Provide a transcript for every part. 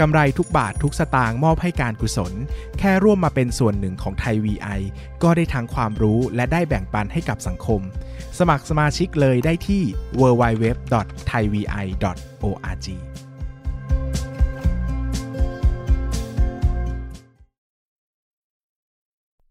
กำไรทุกบาททุกสตางค์มอบให้การกุศล แค่ร่วมมาเป็นส่วนหนึ่งของไทย VI ก็ได้ทั้งความรู้และได้แบ่งปันให้กับสังคม สมัครสมาชิกเลยได้ที่ www.thaivi.org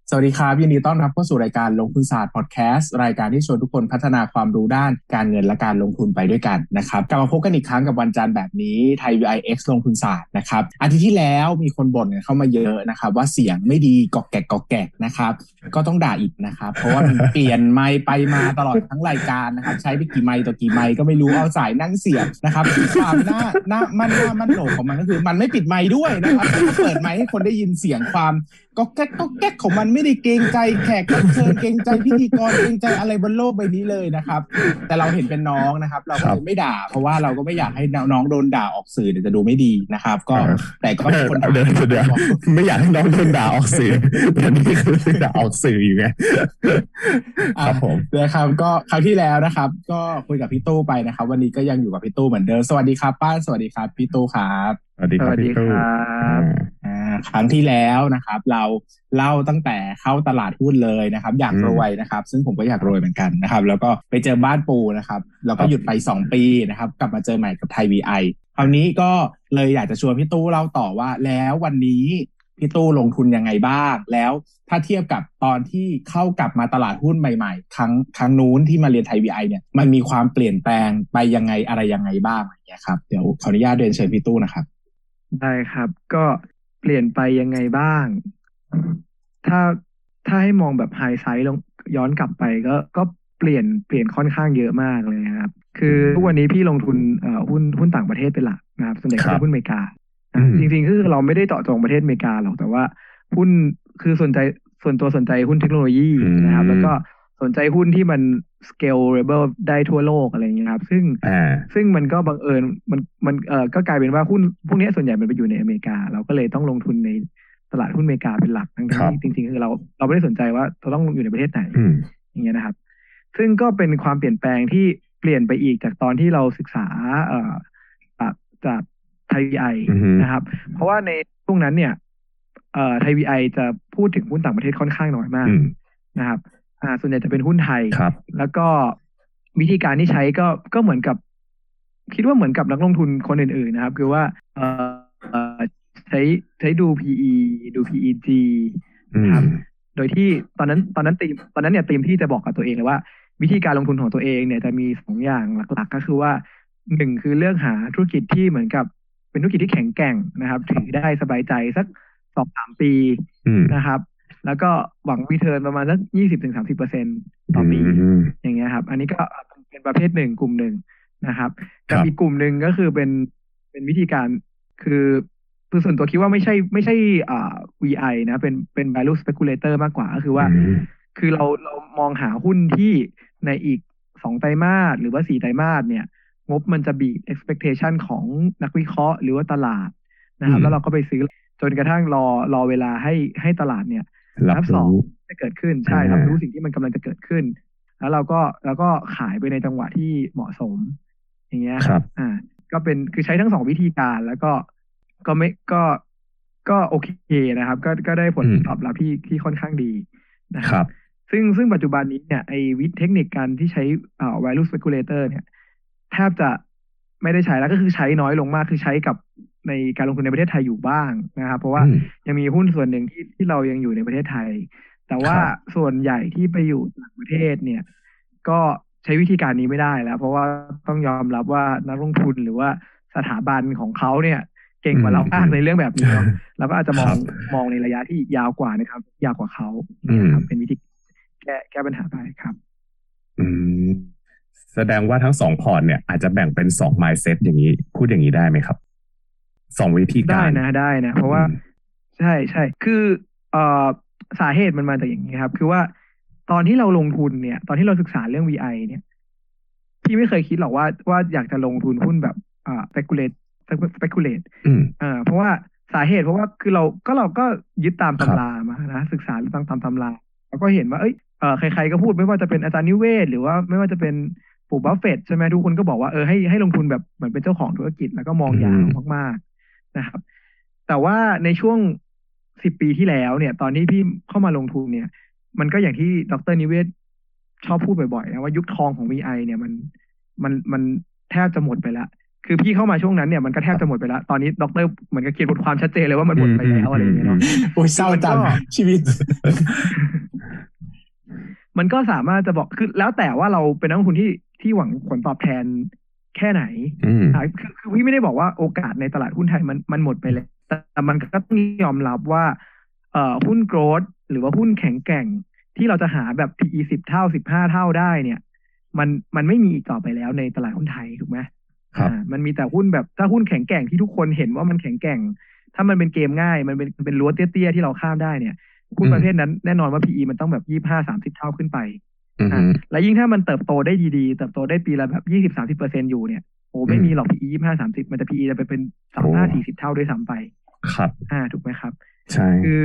สวัสดีครับยินดีต้อนรับเข้าสู่รายการลงทุนศาสตร์พอดแคสต์รายการที่ชวนทุกคนพัฒนาความรู้ด้านการเงินและการลงทุนไปด้วยกันนะครับกลับมาพบกันอีกครั้งกับวันจันทร์แบบนี้ไทย VIX ลงทุนศาสตร์นะครับอาทิตย์ที่แล้วมีคนบ่นเข้ามาเยอะนะครับ ว่าเสียงไม่ดีกอกแกกกอกแกกนะครับก็ต้องด่าอีกนะครับ เพราะว่ามันเปลี่ยนไมค์ไปมาตลอดทั้งรายการนะครับใช้ไปกี่ไมค์ต่อกี่ไมค์ก็ไม่รู้เอาสายนั่งเสียบนะครับความหน้าหน้ามันหน้ามันโหนกของมันก็คือ มันไม่ปิดไมค์ด้วยนะครับเปิดไมค์ให้คนได้ยินเสียงความ ก็แก๊กก็แก๊กของมันไม่ได้เกรงใจแขกรับเชิญเกรงใจพิธีกรเกรงใจอะไรบนโลกใบนี้เลยนะครับ แต่เราเห็นเป็นน้องนะครับ เราก็ไม่ด่า เพราะว่าเราก็ไม่อยากให้น้องโดนด่าออกสื่อเดี๋ยวจะดูไม่ดีนะครับ ก็แต่ก็มีคนเดินเดี๋ยวไม่อยากให้น้องโดนด่าออกสื่อแต่นี่คือด่าออกสื่ออยู่ไงครับผมนะครับก็ครั้งที่แล้วนะครับ ก็คุยกับพี่ตู้ไปนะครับ วันนี้ก็ยังอยู่กับพี่ตู้เหมือนเดิมสวัสดีครับป้าสวัสดีครับพี่ตู้ครับสวัสดีครับพี่ตู้อ่า ครั้งที่แล้วนะครับ เราเล่าตั้งแต่เข้าตลาดหุ้นเลยนะครับ อยากรวยนะครับ ซึ่งผมก็อยากรวยเหมือนกันนะครับ แล้วก็ไปเจอบ้านปูนะครับแล้วก็หยุดไป 2 ปีนะครับ กลับมาเจอใหม่กับไทยวีไอคราวนี้ก็เลยอยากจะชวนพี่ตู้เล่าต่อว่า แล้ววันนี้พี่ตู้ลงทุนยังไงบ้าง แล้วถ้าเทียบกับตอนที่เข้ากลับมาตลาดหุ้นใหม่ๆ ครั้งครั้งนู้นที่มาเรียนไทยวีไอเนี่ยมันมีความเปลี่ยนแปลงไปยังไงอะไรยังไงบ้างอย่างเงี้ยครับเดี๋ยวขออนุญาตเรียนเชิญพี่ตู้นะครับได้ครับ ก็ เปลี่ยนไปยังไงบ้าง ถ้าถ้าให้มองแบบไฮไซส์ลงย้อนกลับไปก็ก็เปลี่ยนเปลี่ยนค่อนข้างเยอะมากเลยครับ คือทุกวันนี้พี่ลงทุนเอ่อหุ้นหุ้นต่างประเทศเป็นหลักนะครับส่วนใหญ่ก็เป็นหุ้นอเมริกาจริงๆคือเราไม่ได้เจาะจงประเทศอเมริกาหรอกแต่ว่าหุ้นคือสนใจส่วนตัวสนใจหุ้นเทคโนโลยีนะครับ แล้วก็สนใจหุ้นที่มัน scalable ได้ทั่วโลกอะไรอย่างเงี้ยครับ ซึ่งซึ่งมันก็บังเอิญมันมันเอ่อก็กลายเป็นว่าหุ้นพวกนี้ส่วนใหญ่มันไปอยู่ในอเมริกา เราก็เลยต้องลงทุนในตลาดหุ้นอเมริกาเป็นหลักทั้งที่จริงๆคือเราเราไม่ได้สนใจว่าเราต้องอยู่ในประเทศไหนอย่างเงี้ยนะครับ ซึ่งก็เป็นความเปลี่ยนแปลงที่เปลี่ยนไปอีกจากตอนที่เราศึกษาเอ่อจากไทยวีไอนะครับ เพราะว่าในช่วงนั้นเนี่ยเอ่อไทยวีไอจะพูดถึงหุ้นต่างประเทศค่อนข้างน้อยมากนะครับ อ่าส่วนใหญ่จะเป็นหุ้นไทยครับ แล้วก็วิธีการที่ใช้ก็ก็เหมือนกับ คิดว่าเหมือนกับนักลงทุนคนอื่นๆนะครับ คือว่าเอ่อใช้ใช้ดู PE ดู PEG นะครับ โดยที่ตอนนั้นตอนนั้นตีมตอนนั้นเนี่ยตีมที่จะบอกกับตัวเองเลยว่า วิธีการลงทุนของตัวเองเนี่ยจะมีสองอย่างหลัก ๆ ก็คือว่าหนึ่งคือเลือกหาธุรกิจที่เหมือนกับเป็นธุรกิจที่แข็งแกร่งนะครับ ถือได้สบายใจสักสองสามปีนะครับ แล้วก็หวังรีเทิร์นประมาณสักยี่สิบถึงสามสิบเปอร์เซ็นต่อปีอย่างเงี้ยครับ อันนี้ก็เป็นประเภทหนึ่งกลุ่มหนึ่งนะครับกับอีกกลุ่มหนึ่งก็คือเป็นเป็นวิธีการคือคือส่วนตัวคิดว่าไม่ใช่ไม่ใช่อ่า VI นะ เป็นเป็น value speculator มากกว่าก็คือว่า คือเราเรามองหาหุ้นที่ในอีกสองไตรมาสหรือว่าสี่ไตรมาสเนี่ย งบมันจะบี expectation ของนักวิเคราะห์หรือว่าตลาดนะครับ แล้วเราก็ไปซื้อจนกระทั่งรอรอเวลาให้ให้ตลาดเนี่ย รับสองจะเกิดขึ้นใช่รับรู้สิ่งที่มันกำลังจะเกิดขึ้น แล้วเราก็แล้วก็ขายไปในจังหวะที่เหมาะสม อย่างเงี้ยครับ อ่า ก็เป็นคือใช้ทั้งสองวิธีการแล้วก็ก็ไม่ก็ก็โอเคนะครับ ก็ก็ได้ผลตอบรับที่ที่ค่อนข้างดีนะครับ ซึ่งซึ่งปัจจุบันนี้เนี่ยไอวิธีเทคนิคการที่ใช้อ่า value speculator เนี่ยแทบจะไม่ได้ใช้แล้วก็คือใช้น้อยลงมากคือใช้กับ ในการลงทุนในประเทศไทยอยู่บ้างนะครับ เพราะว่ายังมีหุ้นส่วนหนึ่งที่ที่เรายังอยู่ในประเทศไทย แต่ว่าส่วนใหญ่ที่ไปอยู่ต่างประเทศเนี่ย ก็ใช้วิธีการนี้ไม่ได้แล้ว เพราะว่าต้องยอมรับว่านักลงทุนหรือว่าสถาบันของเขาเนี่ย เก่งกว่าเรามากในเรื่องแบบนี้เนาะเราก็อาจจะมองมองในระยะที่ยาวกว่านะครับ ยาวกว่าเขานะครับ เป็นวิธีแก้แก้ปัญหาไปครับ อืมแสดงว่าทั้งสองพอร์ตเนี่ยอาจจะแบ่งเป็นสองไมล์เซตอย่างนี้ พูดอย่างนี้ได้ไหมครับ สองวิธีการได้นะได้นะ เพราะว่าใช่ใช่คือเอ่อสาเหตุมันมาจากอย่างนี้ครับ คือว่าตอนที่เราลงทุนเนี่ย ตอนที่เราศึกษาเรื่อง VI เนี่ย พี่ไม่เคยคิดหรอกว่าว่าอยากจะลงทุนหุ้นแบบอ่า speculate speculate อืมอ่าเพราะว่าสาเหตุเพราะว่าคือเราก็เราก็ยึดตามครับตำรามานะศึกษาตามตามตำราแล้วก็เห็นว่าเอ้ยเออใครๆก็พูดไม่ว่าจะเป็นอาจารย์นิเวศ หรือว่าไม่ว่าจะเป็นปู่บัฟเฟตต์ใช่ไหมทุกคนก็บอกว่าเออให้ให้ลงทุนแบบเหมือนเป็นเจ้าของธุรกิจแล้วก็มองยาวมากๆ นะครับ แต่ว่าในช่วงสิบปีที่แล้วเนี่ย ตอนที่พี่เข้ามาลงทุนเนี่ย มันก็อย่างที่ดรนิเวศชอบพูดบ่อยๆนะว่ายุคทองของ VI เนี่ยมันมันมันแทบจะหมดไปแล้วคือพี่เข้ามาช่วงนั้นเนี่ยมันก็แทบจะหมดไปแล้ว ตอนนี้ดรเหมือนกับเขียนบทความชัดเจนเลยว่ามันหมดไปแล้วอะไรอย่างเงี้ยเนาะโอ้ยเศร้าจังมันก็ชีวิต มันก็สามารถจะบอกคือแล้วแต่ว่าเราเป็นนักลงทุนที่ที่หวังผลตอบแทน แค่ไหนอืมอ่าคือคือพี่ไม่ได้บอกว่าโอกาสในตลาดหุ้นไทยมันมันหมดไปแล้วแต่แต่มันก็ต้องยอมรับว่าเอ่อหุ้นโกรดหรือว่าหุ้นแข็งแกร่ง ที่เราจะหาแบบ PE สิบเท่าสิบห้าเท่าได้เนี่ย มันมันไม่มีอีกต่อไปแล้วในตลาดหุ้นไทยถูกไหมครับอ่ามันมีแต่หุ้นแบบถ้าหุ้นแข็งแกร่งที่ทุกคนเห็นว่ามันแข็งแกร่ง ถ้ามันเป็นเกมง่าย มันเป็นมันเป็นรั้วเตี้ยๆที่เราข้ามได้เนี่ยหุ้นอืมประเภทนั้นแน่นอนว่า PE มันต้องแบบยี่ห้าสามสิบเท่าขึ้นไปอืมอะ แล้วยิ่งถ้ามันเติบโตได้ดีๆ เติบโตได้ปีละแบบยี่สิบสามสิบเปอร์เซ็นอยู่เนี่ยโอ้ไม่มีหรอก PE ยี่ห้าสามสิบมันจะ PE จะไปเป็นสามห้าโอ้สี่สิบเท่าด้วยซ้ำไป ครับ อ่า ถูกไหมครับ ใช่ คือ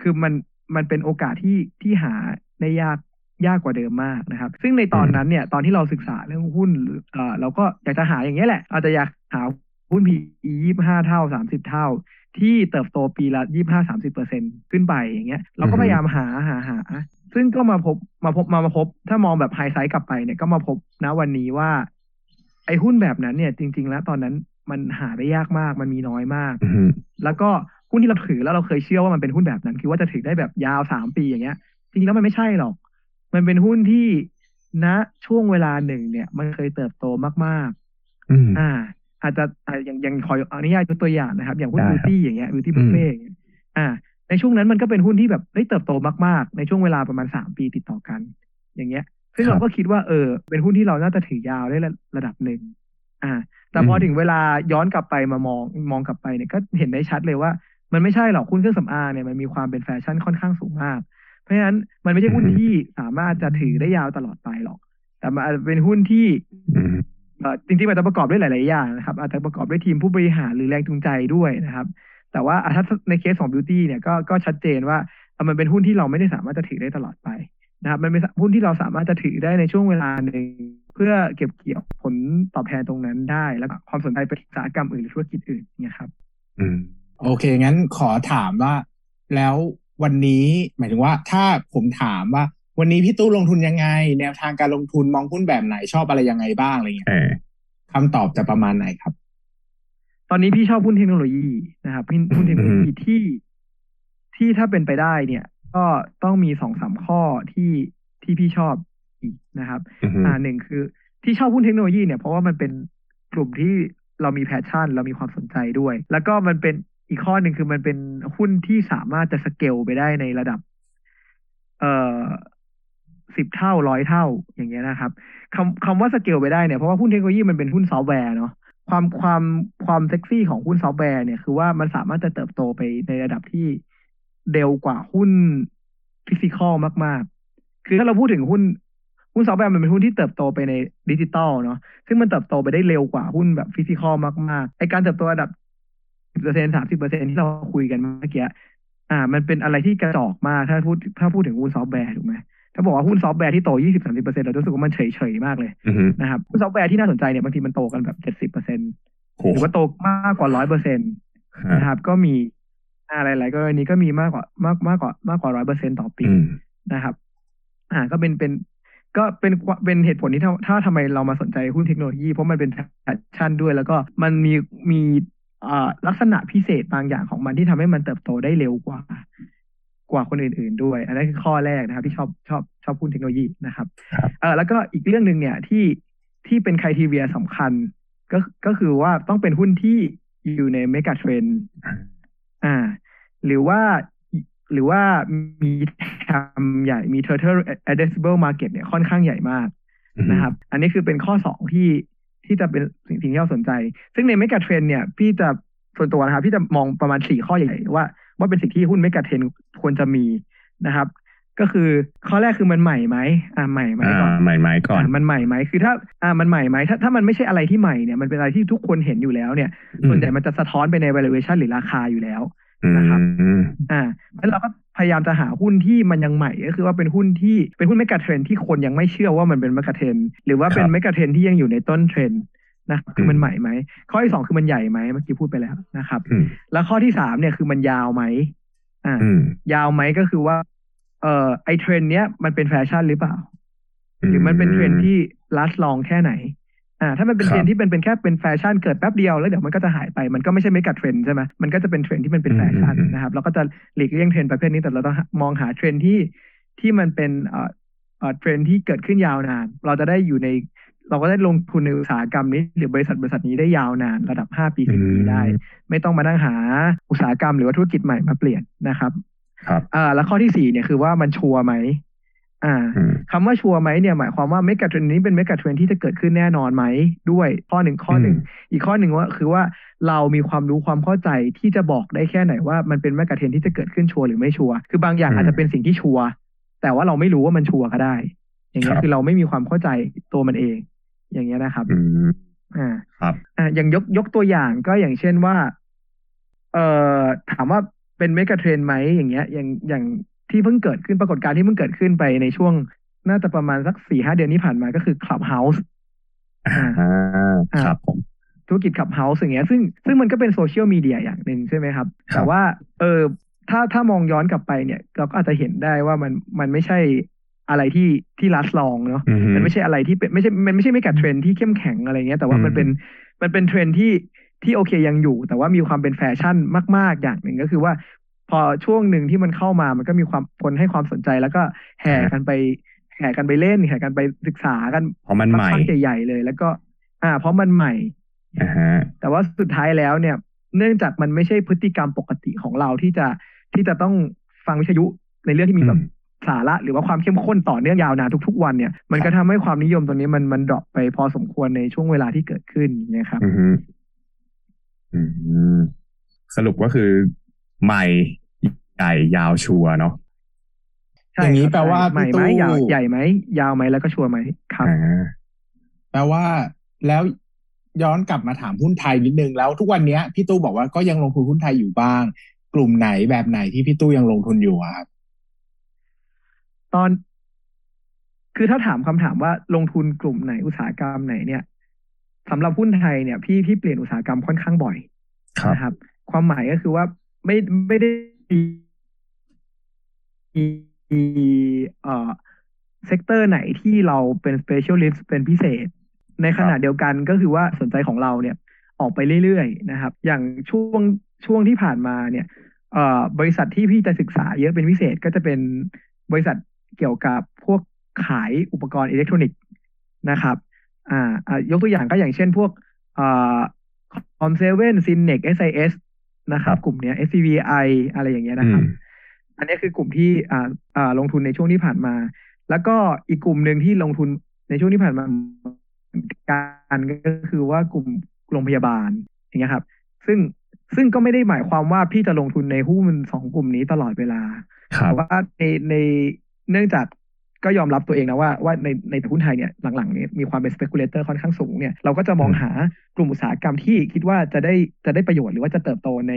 คือมัน มันเป็นโอกาสที่ ที่หาได้ยาก ยากกว่าเดิมมากนะครับ ซึ่งในตอนนั้นเนี่ย ตอนที่เราศึกษาเรื่องหุ้นเอ่อเราก็อยากจะหาอย่างเงี้ยแหละ อาจจะอยากหาหุ้น PE ยี่ห้าเท่าสามสิบเท่า ที่เติบโตปีละยี่ห้าสามสิบเปอร์เซ็นขึ้นไปอย่างเงี้ย เราก็พยายามหา หา หา ซึ่งก็มาพบมาพบมามาพบ ถ้ามองแบบไฮไซต์กลับไปเนี่ยก็มาพบนะวันนี้ว่า ไอ้หุ้นแบบนั้นเนี่ย จริง ๆ แล้วตอนนั้นมันหาได้ยากมากมันมีน้อยมากอืมแล้วก็หุ้นที่เราถือแล้วเราเคยเชื่อว่ามันเป็นหุ้นแบบนั้น คือว่าจะถือได้แบบยาวสามปีอย่างเงี้ย จริงๆแล้วมันไม่ใช่หรอก มันเป็นหุ้นที่ณช่วงเวลาหนึ่งเนี่ย มันเคยเติบโตมากอืมๆอ่า อาจจะอ่าอย่างอย่างขออนุญาตยกตัวอย่างนะครับ อย่างหุ้นได้บิครับวตี้อย่างเงี้ยบิวตี้อืบุฟมเฟ่อย่างเงี้ยอ่า ในช่วงนั้นมันก็เป็นหุ้นที่แบบเฮ้ยเติบโตมากๆ ในช่วงเวลาประมาณสามปีติดต่อกัน อย่างเงี้ย ซึ่งเราก็คิดว่าเออ เป็นหุ้นที่เราน่าจะถือยาวได้ระระดับหนึ่งอ่า แต่พอถึงเวลาย้อนกลับไปมามองมองกลับไปเนี่ยก็เห็นได้ชัดเลยว่า มันไม่ใช่หรอกหุ้นเครื่องสำอางเนี่ยมันมีความเป็นแฟชั่นค่อนข้างสูงมาก เพราะฉะนั้นมันไม่ใช่หุ้นอือฮึที่สามารถจะถือได้ยาวตลอดไปหรอก แต่มันอาจจะเป็นหุ้นที่อืมเอ่อจริงๆมันจะประกอบด้วยหลาย ๆ อย่างนะครับอาจจะประกอบด้วยทีมผู้บริหารหรือแรงจูงใจด้วยนะครับ แต่ว่าอะถ้าในเคสของ beauty เนี่ยก็ก็ชัดเจนว่าอะมันเป็นหุ้นที่เราไม่ได้สามารถจะถือได้ตลอดไปนะครับมันเป็นหุ้นที่เราสามารถจะถือได้ในช่วงเวลาหนึ่งเพื่อเก็บเกี่ยวผลตอบแทนตรงนั้นได้ แล้วก็ความสนใจไปอุตสาหกรรมอื่นหรือธุรกิจอื่นเนี่ยครับ อืม โอเค งั้นขอถามว่า แล้ววันนี้หมายถึงว่า ถ้าผมถามว่า วันนี้พี่ตู้ลงทุนยังไง แนวทางการลงทุนมองหุ้นแบบไหนชอบอะไรยังไงบ้างอะไรเงี้ยเออคำตอบจะประมาณไหนครับ ตอนนี้พี่ชอบหุ้นเทคโนโลยีนะครับหุ้นหุ้นเทคโนโลยีที่ที่ถ้าเป็นไปได้เนี่ย ก็ต้องมีสองสามข้อที่ที่พี่ชอบอีกนะครับอืมอ่าหนึ่งคือที่ชอบหุ้นเทคโนโลยีเนี่ยเพราะว่ามันเป็นกลุ่มที่เรามีแพชชั่น เรามีความสนใจด้วย แล้วก็มันเป็นอีกข้อหนึ่งคือมันเป็นหุ้นที่สามารถจะสเกลไปได้ในระดับ เอ่อสิบเท่าร้อยเท่าอย่างเงี้ยนะครับคำคำว่าสเกลไปได้เนี่ยเพราะว่าหุ้นเทคโนโลยีมันเป็นหุ้นซอฟต์แวร์เนาะ ความความความเซ็กซี่ของหุ้นซอฟต์แวร์เนี่ยคือว่ามันสามารถจะเติบโตไปในระดับที่เร็วกว่าหุ้น physical มาก ๆ คือถ้าเราพูดถึงหุ้นหุ้นซอฟต์แวร์มันเป็นหุ้นที่เติบโตไปในดิจิตอลเนาะซึ่งมันเติบโตไปได้เร็วกว่าหุ้นแบบ physical มากๆไอการเติบโตระดับสิบเปอร์เซ็นสามสิบเปอร์เซ็นที่เราคุยกันเมื่อกี้อ่า มันเป็นอะไรที่กระจอกมากถ้าพูดถ้าพูดถึงหุ้นซอฟต์แวร์ถูกไหม ถ้าบอกว่าหุ้นซอฟต์แวร์ที่โตยี่สิบสามสิบเปอร์เซ็นเราจะรู้สึกว่ามันเฉยเฉยๆมากเลยอืมนะครับหุ้นซอฟต์แวร์ที่น่าสนใจเนี่ยบางทีมันโตกันแบบเจ็ดสิบเปอร์เซ็นโหหรือว่าโตมากกว่าร้อยเปอร์เซ็นต์นะครับ ก็มีอะไรหลายๆกรณีก็มีมากกว่ามากมากกว่ามากกว่าร้อยเปอร์เซ็นต่อปีอืมนะครับ อ่าก็เป็นเป็นก็เป็นเป็นเหตุผลที่ถ้าถ้าทำไมเรามาสนใจหุ้นเทคโนโลยี เพราะมันเป็น passion ด้วย แล้วก็มันมีมีอ่าลักษณะพิเศษบางอย่างของมันที่ทำให้มันเติบโตได้เร็วกว่า กว่าคนอื่น ๆ ด้วย อันนั้นคือข้อแรกนะครับ ที่ชอบชอบชอบหุ้นเทคโนโลยีนะครับครับเออแล้วก็อีกเรื่องหนึ่งเนี่ยที่ที่เป็นคุณทีเวียสำคัญ ก็ก็คือว่าต้องเป็นหุ้นที่อยู่ในเมกะเทรนอ่า หรือว่าหรือว่ามีทำใหญ่มี total addressable market เนี่ยค่อนข้างใหญ่มากนะครับ อันนี้คือเป็นข้อสองที่ที่จะเป็นสิ่งที่เราสนใจ ซึ่งในเมกะเทรนเนี่ย พี่จะส่วนตัวนะครับ พี่จะมองประมาณสี่ข้อใหญ่ๆว่า ว่าเป็นสิ่งที่หุ้นเมกะเทรนควรจะมีนะครับ ก็คือข้อแรกคือมันใหม่ไหมอ่าใหม่ไหมอ่าก่อนใหม่ไหมก่อนอ่ามันใหม่ไหมคือถ้าอ่ามันใหม่ไหมถ้าถ้ามันไม่ใช่อะไรที่ใหม่เนี่ยมันเป็นอะไรที่ทุกคนเห็นอยู่แล้วเนี่ยส่วนใหญ่มันจะสะท้อนไปใน valuation หรือราคาอยู่แล้วนะครับอืมอ่าแล้วเราก็พยายามจะหาหุ้นที่มันยังใหม่ก็คือว่าเป็นหุ้นที่เป็นหุ้นเมกะเทรนที่คนยังไม่เชื่อว่ามันเป็นเมกะเทรนหรือว่าเป็นเมกะเทรนที่ยังอยู่ในต้นเทรน นะคือมันใหม่ไหมข้อที่สองคือมันใหญ่ไหมเมื่อกี้พูดไปแล้วนะครับอืมแล้วข้อที่สามเนี่ยคือมันยาวไหมอ่าอืมยาวไหมก็คือว่า เอ่อไอเทรนเนี้ยมันเป็นแฟชั่นหรือเปล่า หรือมันเป็นเทรนที่ last long แค่ไหนอ่าถ้ามันเป็นครับเทรนที่เป็นเป็นแค่เป็นแฟชั่นเกิดแป๊บเดียวแล้วเดี๋ยวมันก็จะหายไปมันก็ไม่ใช่เมกะเทรนใช่ไหมมันก็จะเป็นเทรนที่มันเป็นแฟชั่นอืมอืมนะครับเราก็จะหลีกเลี่ยงเทรนประเภทนี้แต่เราต้องมองหาเทรนที่ที่มันเป็นเอ่อเอ่อเทรนที่เกิดขึ้นยาวนาน เราจะได้อยู่ใน เราก็ได้ลงทุนในอุตสาหกรรมนี้หรือบริษัทบริษัทนี้ได้ยาวนานระดับห้าปีสิบปีได้ ไม่ต้องมานั่งหาอุตสาหกรรมหรือว่าธุรกิจใหม่มาเปลี่ยนนะครับครับอ่าแล้วข้อที่สี่เนี่ยคือว่ามันชัวร์ไหมอ่าอืมคำว่าชัวร์ไหมเนี่ยหมายความว่าเมกะเทรนนี้เป็นเมกะเทรนที่จะเกิดขึ้นแน่นอนไหมด้วยข้อหนึ่งข้อหนึ่งอืมอีกข้อหนึ่งว่าคือว่าเรามีความรู้ความเข้าใจที่จะบอกได้แค่ไหนว่ามันเป็นเมกะเทรนที่จะเกิดขึ้นชัวร์หรือไม่ชัวร์คือบางอย่างอาจจะเป็นสิ่งที่ชัวร์แต่ว่าเราไม่รู้ว่ามันชัวร์ก็ได้ อย่างเงี้ยคือเราไม่มีความเข้าใจตัวมันเอง อย่างเงี้ยนะครับอืมอ่าครับอ่าอย่างยกยกตัวอย่างก็อย่างเช่นว่า เอ่อถามว่าเป็นเมกะเทรนไหมอย่างเงี้ย อย่างอย่างที่เพิ่งเกิดขึ้นปรากฏการณ์ที่เพิ่งเกิดขึ้นไปในช่วง น่าจะประมาณสักสี่ห้าเดือนที่ผ่านมาก็คือ Clubhouse อ่าอ่าครับผมธุรกิจ Clubhouse อย่างเงี้ยซึ่งซึ่งมันก็เป็นโซเชียลมีเดียอย่างหนึ่งใช่ไหมครับครับ แต่ว่า เออถ้าถ้ามองย้อนกลับไปเนี่ย เราก็อาจจะเห็นได้ว่ามันมันไม่ใช่ อะไรที่ที่ last long เนาะอืมันไม่ใช่อะไรที่เป็นไม่ใช่มันไม่ใช่ไม่กัดเทรนด์ที่เข้มแข็งอะไรเงี้ยแต่ว่ามันอืมเป็นมันเป็นเทรนด์ที่ที่โอเคยังอยู่ แต่ว่ามีความเป็นแฟชั่นมาก ๆ อย่างหนึ่งก็คือว่า พอช่วงหนึ่งที่มันเข้ามามันก็มีความคนให้ความสนใจแล้วก็แห่กันไปแห่กันไปเล่นแห่กันไปศึกษากันเพราะมันใหม่สักพักใหญ่ๆเลย แล้วก็ อ่า เพราะมันใหม่อ่าฮะแต่ว่าสุดท้ายแล้วเนี่ย เนื่องจากมันไม่ใช่พฤติกรรมปกติของเราที่จะที่จะต้องฟังวิทยุในเรื่องที่มีแบบอืม สาระหรือว่าความเข้มข้นต่อเนื่องยาวนานทุกๆ วันเนี่ยมันก็ทำให้ความนิยมตรงนี้มันมันดรอปไปพอสมควรในช่วงเวลาที่เกิดขึ้นอย่างเงี้ยครับอืมอืมสรุปก็คือใหม่ใหญ่ยาวชัวร์เนาะใช่อย่างนี้ครับแปลว่าใหม่พี่ไหมตู้ยาวใหญ่ไหมยาวไหมแล้วก็ชัวร์ไหมครับอ่าแปลว่าแล้วย้อนกลับมาถามหุ้นไทยนิดนึงแล้วทุกวันเนี้ยพี่ตู้บอกว่าก็ยังลงทุนหุ้นไทยอยู่บ้าง กลุ่มไหนแบบไหนที่พี่ตู้ยังลงทุนอยู่อะครับ ตอน คือถ้าถามคำถามว่าลงทุนกลุ่มไหนอุตสาหกรรมไหนเนี่ยสำหรับหุ้นไทยเนี่ย พี่พี่เปลี่ยนอุตสาหกรรมค่อนข้างบ่อยครับนะครับ ความหมายก็คือว่าไม่ไม่ได้มีมีเอ่อ sector ไหนที่เราเป็น specialist เป็นพิเศษ ในขณะเดียวกันก็คือว่าสนใจของเราเนี่ย ออกไปเรื่อยๆนะครับ อย่างช่วงช่วงที่ผ่านมาเนี่ย เอ่อบริษัทที่พี่จะศึกษาเยอะเป็นพิเศษก็จะเป็นบริษัท เกี่ยวกับพวกขายอุปกรณ์อิเล็กทรอนิกส์นะครับอ่าอ่ายกตัวอย่างก็อย่างเช่นพวกอ่าคอมเซเว่นซินเน็ค SIS นะครับ กลุ่มเนี้ย SCVI อะไรอย่างเงี้ยนะครับอืมอันนี้คือกลุ่มที่อ่าอ่าลงทุนในช่วงที่ผ่านมา แล้วก็อีกกลุ่มหนึ่งที่ลงทุนในช่วงที่ผ่านมาการก็คือว่ากลุ่มโรงพยาบาลอย่างเงี้ยครับ ซึ่งซึ่งก็ไม่ได้หมายความว่าพี่จะลงทุนในหุ้นสองกลุ่มนี้ตลอดเวลาครับแต่ว่าในใน เนื่องจากก็ยอมรับตัวเองนะว่าว่าในในหุ้นไทยเนี่ยหลังๆเนี่ยมีความเป็น speculator ค่อนข้างสูงเนี่ยเราก็จะมองอืมหากลุ่มอุตสาหกรรมที่คิดว่าจะได้จะได้ประโยชน์หรือว่าจะเติบโตใน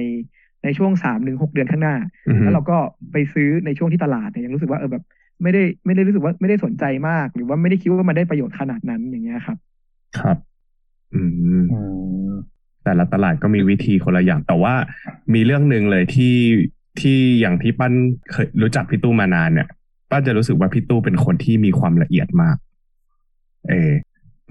ในช่วงสามถึงหกเดือนข้างหน้าอืมแล้วเราก็ไปซื้อในช่วงที่ตลาดเนี่ยยังรู้สึกว่าเออแบบ ไม่ได้ไม่ได้รู้สึกว่าไม่ได้สนใจมาก หรือว่าไม่ได้คิดว่ามันได้ประโยชน์ขนาดนั้นอย่างเงี้ยครับ ครับ อืมแต่ละตลาดก็มีวิธีคนละอย่าง แต่ว่ามีเรื่องหนึ่งเลยที่ที่อย่างที่ปั้นเคยรู้จักพี่ตู้มานานเนี่ย ป้านจะรู้สึกว่าพี่ตู้เป็นคนที่มีความละเอียดมาก เออ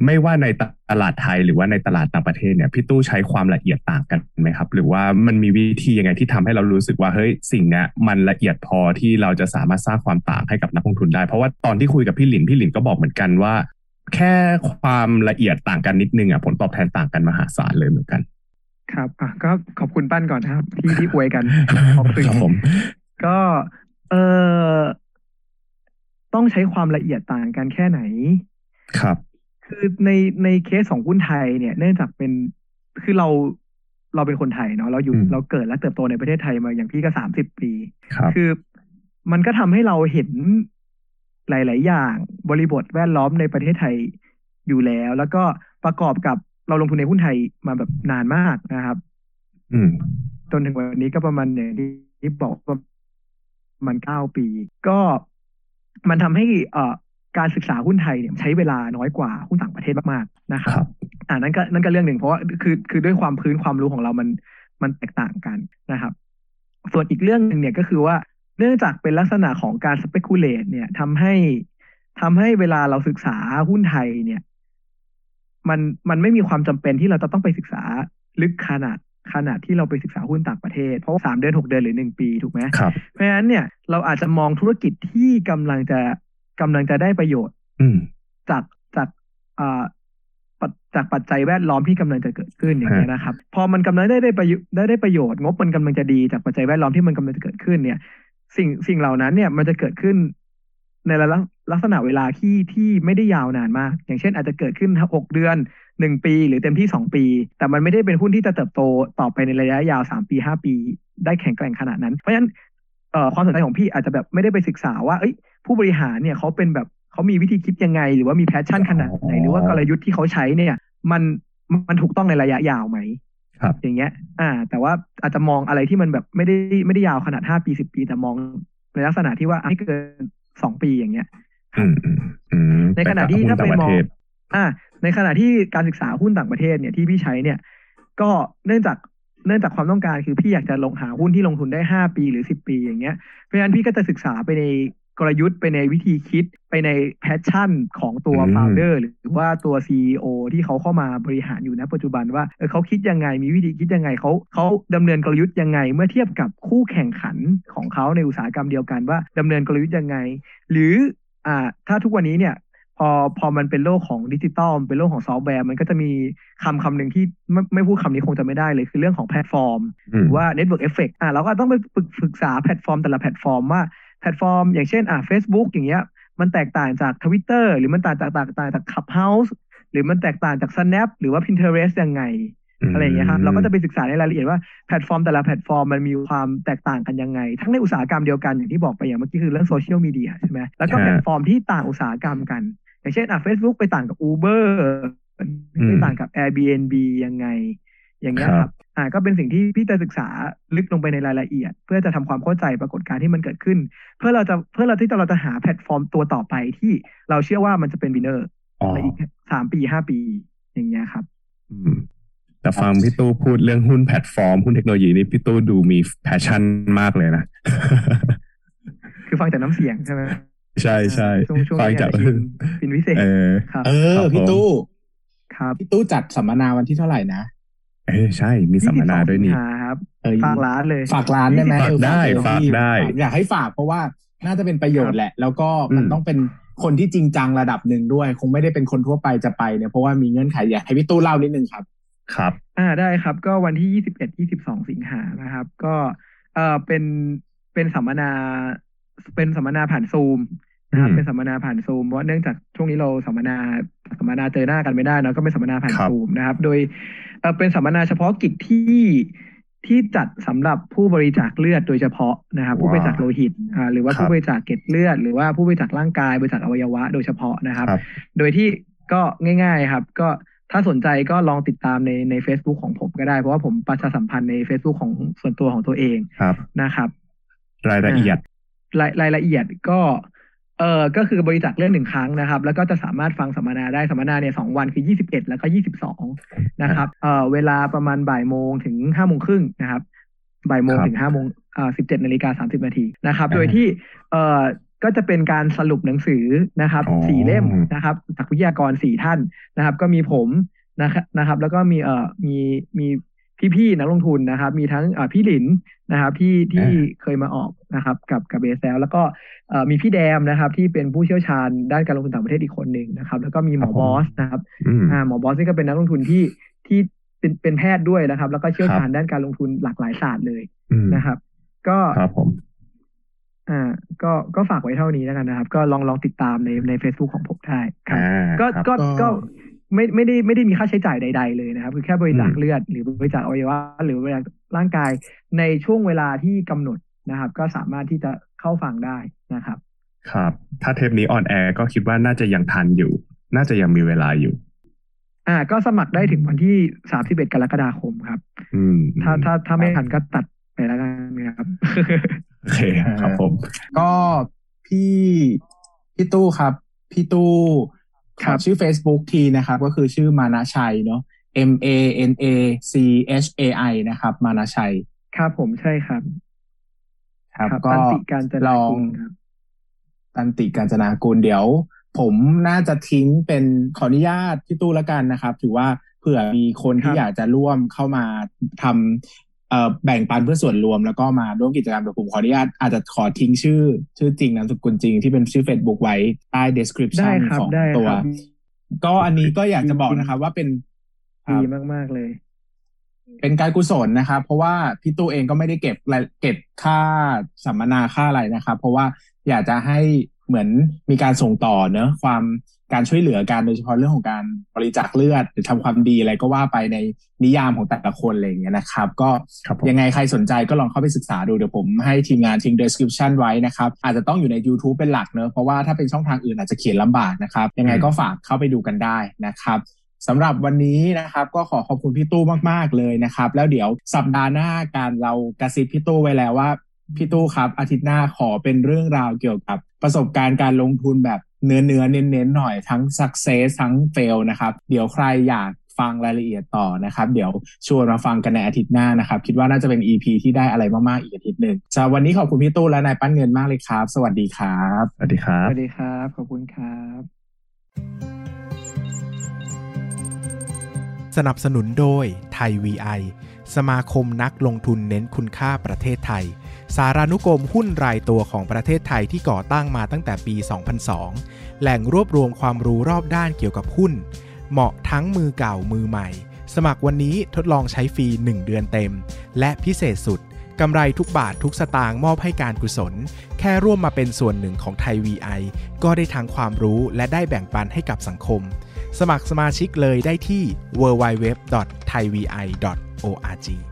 ไม่ว่าในตลาดไทยหรือว่าในตลาดต่างประเทศเนี่ยพี่ตู้ใช้ความละเอียดต่างกันไหมครับ หรือว่ามันมีวิธียังไงที่ทำให้เรารู้สึกว่าเฮ้ยสิ่งเนี้ยมันละเอียดพอที่เราจะสามารถสร้างความต่างให้กับนักลงทุนได้ เพราะว่าตอนที่คุยกับพี่หลินพี่หลินก็บอกเหมือนกันว่า แค่ความละเอียดต่างกันนิดนึงอะผลตอบแทนต่างกันมหาศาลเลยเหมือนกัน ครับอะก็ขอบคุณปั้นก่อนนะครับ ที่ที่อวยกันขอบคุณครับผม ก็เออ ต้องใช้ความละเอียดต่างกันแค่ไหน ครับ คือในในเคสของหุ้นไทยเนี่ยเนื่องจากเป็นคือเราเราเป็นคนไทยเนาะเราอยู่อืมเราเกิดและเติบโตในประเทศไทยมาอย่างพี่ก็สามสิบปีครับคือมันก็ทำให้เราเห็นหลาย ๆ อย่างบริบทแวดล้อมในประเทศไทยอยู่แล้ว แล้วก็ประกอบกับเราลงทุนในหุ้นไทยมาแบบนานมากนะครับ อืมจนถึงวันนี้ก็ประมาณอย่างที่บอกว่าประมันเก้าปี ก็ มันทำให้เอ่อการศึกษาหุ้นไทยเนี่ยใช้เวลาน้อยกว่าหุ้นต่างประเทศมากๆนะครับครับอ่านั่นก็นั่นก็เรื่องหนึ่งเพราะว่าคือคือด้วยความพื้นความรู้ของเรามันมันแตกต่างกันนะครับ ส่วนอีกเรื่องหนึ่งเนี่ยก็คือว่าเนื่องจากเป็นลักษณะของการ speculate เนี่ยทำให้ทำให้เวลาเราศึกษาหุ้นไทยเนี่ย มันมันไม่มีความจำเป็นที่เราจะต้องไปศึกษาลึกขนาด ขนาดที่เราไปศึกษาหุ้นต่างประเทศ เพราะว่าสามเดือนหกเดือนหรือหนึ่งปีถูกไหมครับเพราะฉะนั้นเนี่ยเราอาจจะมองธุรกิจที่กำลังจะกำลังจะได้ประโยชน์ อืมจากจากอ่าปัจจากปัจจัยแวดล้อมที่กำลังจะเกิดขึ้นอย่างนี้ยนะครับ พอมันกำลังได้ได้ประโยชน์ได้ได้ประโยชน์งบมันกำลังจะดีจากปัจจัยแวดล้อมที่มันกำลังจะเกิดขึ้นเนี่ย สิ่งสิ่งเหล่านั้นเนี่ยมันจะเกิดขึ้นในลัก ลักษณะเวลาที่ที่ไม่ได้ยาวนานมาก อย่างเช่นอาจจะเกิดขึ้นหกเดือนหนึ่งปี หรือเต็มที่สองปี แต่มันไม่ได้เป็นหุ้นที่จะเติบโตต่อไปในระยะยาวสามปีห้าปี ได้แข็งแกร่งขนาดนั้น เพราะฉะนั้นเอ่อความสนใจของพี่อาจจะแบบไม่ได้ไปศึกษาว่าเอ้ยผู้บริหารเนี่ยเขาเป็นแบบเขามีวิธีคิดยังไง หรือว่ามีแพชชั่นขนาดไหนหรือว่ากลยุทธ์ที่เขาใช้เนี่ยมันมันถูกต้องในระยะยาวไหมครับอย่างเงี้ย อ่า แต่ว่าอาจจะมองอะไรที่มันแบบไม่ได้ไม่ได้ยาวขนาดห้าปีสิบปี แต่มองในลักษณะที่ว่าให้เกินสองปีอย่างเงี้ยอืมอืมอืม ในขณะที่ถ้าไปต่างประเทศมองอ่า ในขณะที่การศึกษาหุ้นต่างประเทศเนี่ยที่พี่ใช้เนี่ย ก็เนื่องจากเนื่องจากความต้องการคือพี่อยากจะลงหาหุ้นที่ลงทุนได้ห้าปีหรือสิบปีอย่างเงี้ย เพราะฉะนั้นพี่ก็จะศึกษาไปในกลยุทธ์ไปในวิธีคิดไปใน passion ของตัวอืม founder หรือว่าตัว CEO ที่เขาเข้ามาบริหารอยู่ณปัจจุบันว่าเออเขาคิดยังไงมีวิธีคิดยังไงเขาเขาดำเนินกลยุทธ์ยังไง เมื่อเทียบกับคู่แข่งขันของเขาในอุตสาหกรรมเดียวกันว่าดำเนินกลยุทธ์ยังไง หรือ อ่า ถ้าทุกวันนี้เนี่ย พอพอมันเป็นโลกของดิจิตอลเป็นโลกของซอฟต์แวร์มันก็จะมีคำคำหนึ่งที่ไม่ไม่พูดคำนี้คงจะไม่ได้เลย คือเรื่องของแพลตฟอร์มอืมรือว่า Network Effect อะเราก็ต้องไปฝึกศึกษาแพลตฟอร์มแต่ละแพลตฟอร์มว่าแพลตฟอร์ม อย่างเช่นอะ Facebook อย่างเงี้ยมันแตกต่างจาก Twitter หรือมันแตกต่างต่างจาก Clubhouse หรือมันแตกต่างจาก Snap หรือว่า Pinterest ยังไง อะไรอย่างเงี้ยครับเราก็จะไปศึกษาในรายละเอียดว่าแพลตฟอร์มแต่ละแพลตฟอร์มมันมีความแตกต่างกันยังไง ทั้งในอุตสาหกรรมเดียวกันอย่างที่บอกไปอย่างเมื่อกี้คือเรื่องโซเชียลมีเดียใช่ไหมแล้วก็ฮะแพลตฟอร์มที่ต่างอุตสาหกรรมกัน อย่างเช่นอะ Facebook ไปต่างกับ Uber ไปต่างกับ Airbnb ยังไง อย่างเงี้ยครับอ่าก็เป็นสิ่งที่พี่จะศึกษาลึกลงไปในรายละเอียด เพื่อจะทำความเข้าใจปรากฏการณ์ที่มันเกิดขึ้น เพื่อเราจะเพื่อเราที่เราจะหาแพลตฟอร์มตัวต่อไปที่เราเชื่อว่ามันจะเป็น winnerอ๋อในอีกสามปีห้าปี อย่างเงี้ยครับอืม แต่ฟังพี่ตู้พูดเรื่องหุ้นแพลตฟอร์ม หุ้นเทคโนโลยีนี่พี่ตู้ดูมี passion มากเลยนะ คือฟังจากน้ำเสียงใช่ไหมใช่ใช่ช่วงช่วงฟังนี้จากอาจจะฟินฟินวิเศษเออครับเออครับผมพี่ตู้ครับพี่ตู้จัดสัมมนาวันที่เท่าไหร่นะเออใช่มีสัมมนาด้วยนี่สิงหาครับเออฝากร้านเลย ฝากร้านได้ไหมฝากเออได้เลยฝากพี่ได้ อยากให้ฝากเพราะว่าน่าจะเป็นประโยชน์แหละ แล้วก็มันอืมต้องเป็นคนที่จริงจังระดับหนึ่งด้วย คงไม่ได้เป็นคนทั่วไปจะไปเนี่ยเพราะว่ามีเงื่อนไขอยากให้พี่ตู้เล่านิดนึงครับ ครับอ่าได้ครับ ก็วันที่ยี่สิบเอ็ดยี่สิบสองสิงหานะครับ ก็เออเป็นเป็นสัมมนา เป็นสัมมนาผ่านซูมนะครับอืมเป็นสัมมนาผ่านซูมเพราะเนื่องจากช่วงนี้เราสัมมนาสัมมนาเจอหน้ากันไม่ได้เนอะก็เป็นสัมมนาผ่านครับซูมนะครับ โดยเออเป็นสัมมนาเฉพาะกิจที่ที่จัดสำหรับผู้บริจาคเลือดโดยเฉพาะนะครับ ผู้บริจาคโลหิตอ่าหรือว่าครับผู้บริจาคเกล็ดเลือด หรือว่าผู้บริจาคร่างกายบริจาคอวัยวะโดยเฉพาะนะครับครับโดยที่ก็ง่าย ๆครับ ก็ ถ้าสนใจก็ลองติดตามในใน Facebook ของผมก็ได้ เพราะว่าผมประชาสัมพันธ์ใน Facebook ของส่วนตัวของตัวเองครับนะครับ รายละเอียด รายรายละเอียดก็เออก็คือบริจาคเลือดหนึ่งครั้งนะครับ แล้วก็จะสามารถฟังสัมมนาได้สัมมนาเนี่ยสองวันคือ21แล้วก็22นะครับเออเวลาประมาณบ่ายโมงถึงห้าโมงครึ่งนะครับบ่ายโมงครับถึงห้าโมงอ่าสิบเจ็ดนาฬิกาสามสิบนาทีนะครับอ่าโดยที่เออ ก็จะเป็นการสรุปหนังสือนะครับอ๋อสี่เล่มนะครับจากวิทยากรสี่ท่านนะครับ ก็มีผมนะครับนะครับ แล้วก็มีเอ่อมีมีพี่ๆนักลงทุนนะครับ มีทั้งเอ่อพี่หลินนะครับที่ที่เคยมาออกนะครับ กับกับเบสแล้วแล้วก็เอ่อมีพี่แดมนะครับ ที่เป็นผู้เชี่ยวชาญด้านการลงทุนต่างประเทศอีกคนหนึ่งนะครับ แล้วก็มีหมอบอสนะครับอืมอ่าหมอบอสนี่ก็เป็นนักลงทุนที่ที่เป็นเป็นแพทย์ด้วยนะครับ แล้วก็เชี่ยวชาญด้านการลงทุนหลากหลายศาสตร์เลยอืมนะครับ ก็ครับผม อ่าก็ก็ฝากไว้เท่านี้แล้วกันนะครับ ก็ลองลองติดตามในใน Facebook ของผมได้ครับอ่าก็ครับก็ก็ก็ไม่ไม่ได้ไม่ได้มีค่าใช้จ่ายใด ๆ เลยนะครับ คือแค่บริจาคอืมเลือดหรือบริจาคอวัยวะหรือบริจาคร่างกายในช่วงเวลาที่กำหนดนะครับ ก็สามารถที่จะเข้าฟังได้นะครับ ครับ ถ้าเทปนี้ออนแอร์ก็คิดว่าน่าจะยังทันอยู่ น่าจะยังมีเวลาอยู่ อ่า ก็สมัครได้ถึงวันที่สามสิบเอ็ดกรกฎาคมครับ อืม ถ้าถ้าถ้าไม่ทันก็ตัดไปแล้วกันครับ โอเคครับผม ก็พี่พี่ตู้ครับ พี่ตู้ขครัอบชื่อ Facebook ทีนะครับ ก็คือชื่อมานาชัยเนาะ M A N A C H A I นะครับ มานาชัย ครับผมใช่ครับ ครับครับก็ตันติการจลนาองกุลครับตันติการจนากุลเดี๋ยว ผมน่าจะทิ้งเป็นขออนุญาตพี่ตู้ละกันนะครับ ถือว่าเผื่อมีคนที่ครับอยากจะร่วมเข้ามาทำเอ่อ แบ่งปันเพื่อส่วนรวมแล้วก็มาร่วมกิจกรรมเดี๋ยวผมขออนุญาตอาจจะขอทิ้งชื่อ ชื่อจริงนามสกุลจริงที่เป็นชื่อ Facebook ไว้ใต้ได้ description ครับของได้ตัวครับก็อันนี้ก็อยากจะบอกนะครับ ว่าเป็นคดีรับมาก ๆ เลย เป็นการกุศลนะครับ เพราะว่าพี่ตู้เองก็ไม่ได้เก็บรายเก็บค่าสัมมนาค่าอะไรนะครับ เพราะว่าอยากจะให้เหมือนมีการส่งต่อเนอะความ การช่วยเหลือกันโดยเฉพาะเรื่องของการบริจาคเลือด หรือทำความดีอะไรก็ว่าไปในนิยามของแต่ละคนอะไรอย่างเงี้ยนะครับ ก็ครับผมยังไงใครสนใจก็ลองเข้าไปศึกษาดูเดี๋ยวผมให้ทีมงานทิ้ง description ไว้นะครับ อาจจะต้องอยู่ใน YouTube เป็นหลักเนอะเพราะว่าถ้าเป็นช่องทางอื่นอาจจะเขียนลำบากนะครับ ยังไงก็ฝากเข้าไปดูกันได้นะครับสำหรับวันนี้นะครับ ก็ขอขอบคุณพี่ตู้มาก ๆ เลยนะครับ แล้วเดี๋ยวสัปดาห์หน้าการเรากระซิบพี่ตู้ไว้แล้วว่า พี่ตู้ครับ อาทิตย์หน้าขอเป็นเรื่องราวเกี่ยวกับประสบการณ์การลงทุนแบบเนื้อเนื้อๆเน้นๆหน่อยทั้ง success ทั้ง fail นะครับ เดี๋ยวใครอยากฟังรายละเอียดต่อนะครับ เดี๋ยวชวนมาฟังกันในอาทิตย์หน้านะครับ คิดว่าน่าจะเป็น EP ที่ได้อะไรมาก ๆ อีกอาทิตย์หนึ่งสำหรับวันนี้ขอบคุณพี่ตู้และนายปั้นเงินมากเลยครับ สวัสดีครับ สวัสดีครัสบวัสดีครับ ขอบคุณครับ สนับสนุนโดยไทย VI สมาคมนักลงทุนเน้นคุณค่าประเทศไทย สารานุกรมหุ้นรายตัวของประเทศไทยที่ก่อตั้งมาตั้งแต่ปี 2002 แหล่งรวบรวมความรู้รอบด้านเกี่ยวกับหุ้น เหมาะทั้งมือเก่ามือใหม่ สมัครวันนี้ทดลองใช้ฟรี 1 เดือนเต็ม และพิเศษสุดกำไรทุกบาททุกสตางค์มอบให้การกุศล แค่ร่วมมาเป็นส่วนหนึ่งของไทย VI ก็ได้ทั้งความรู้และได้แบ่งปันให้กับสังคม สมัครสมาชิกเลยได้ที่ www.thaivi.org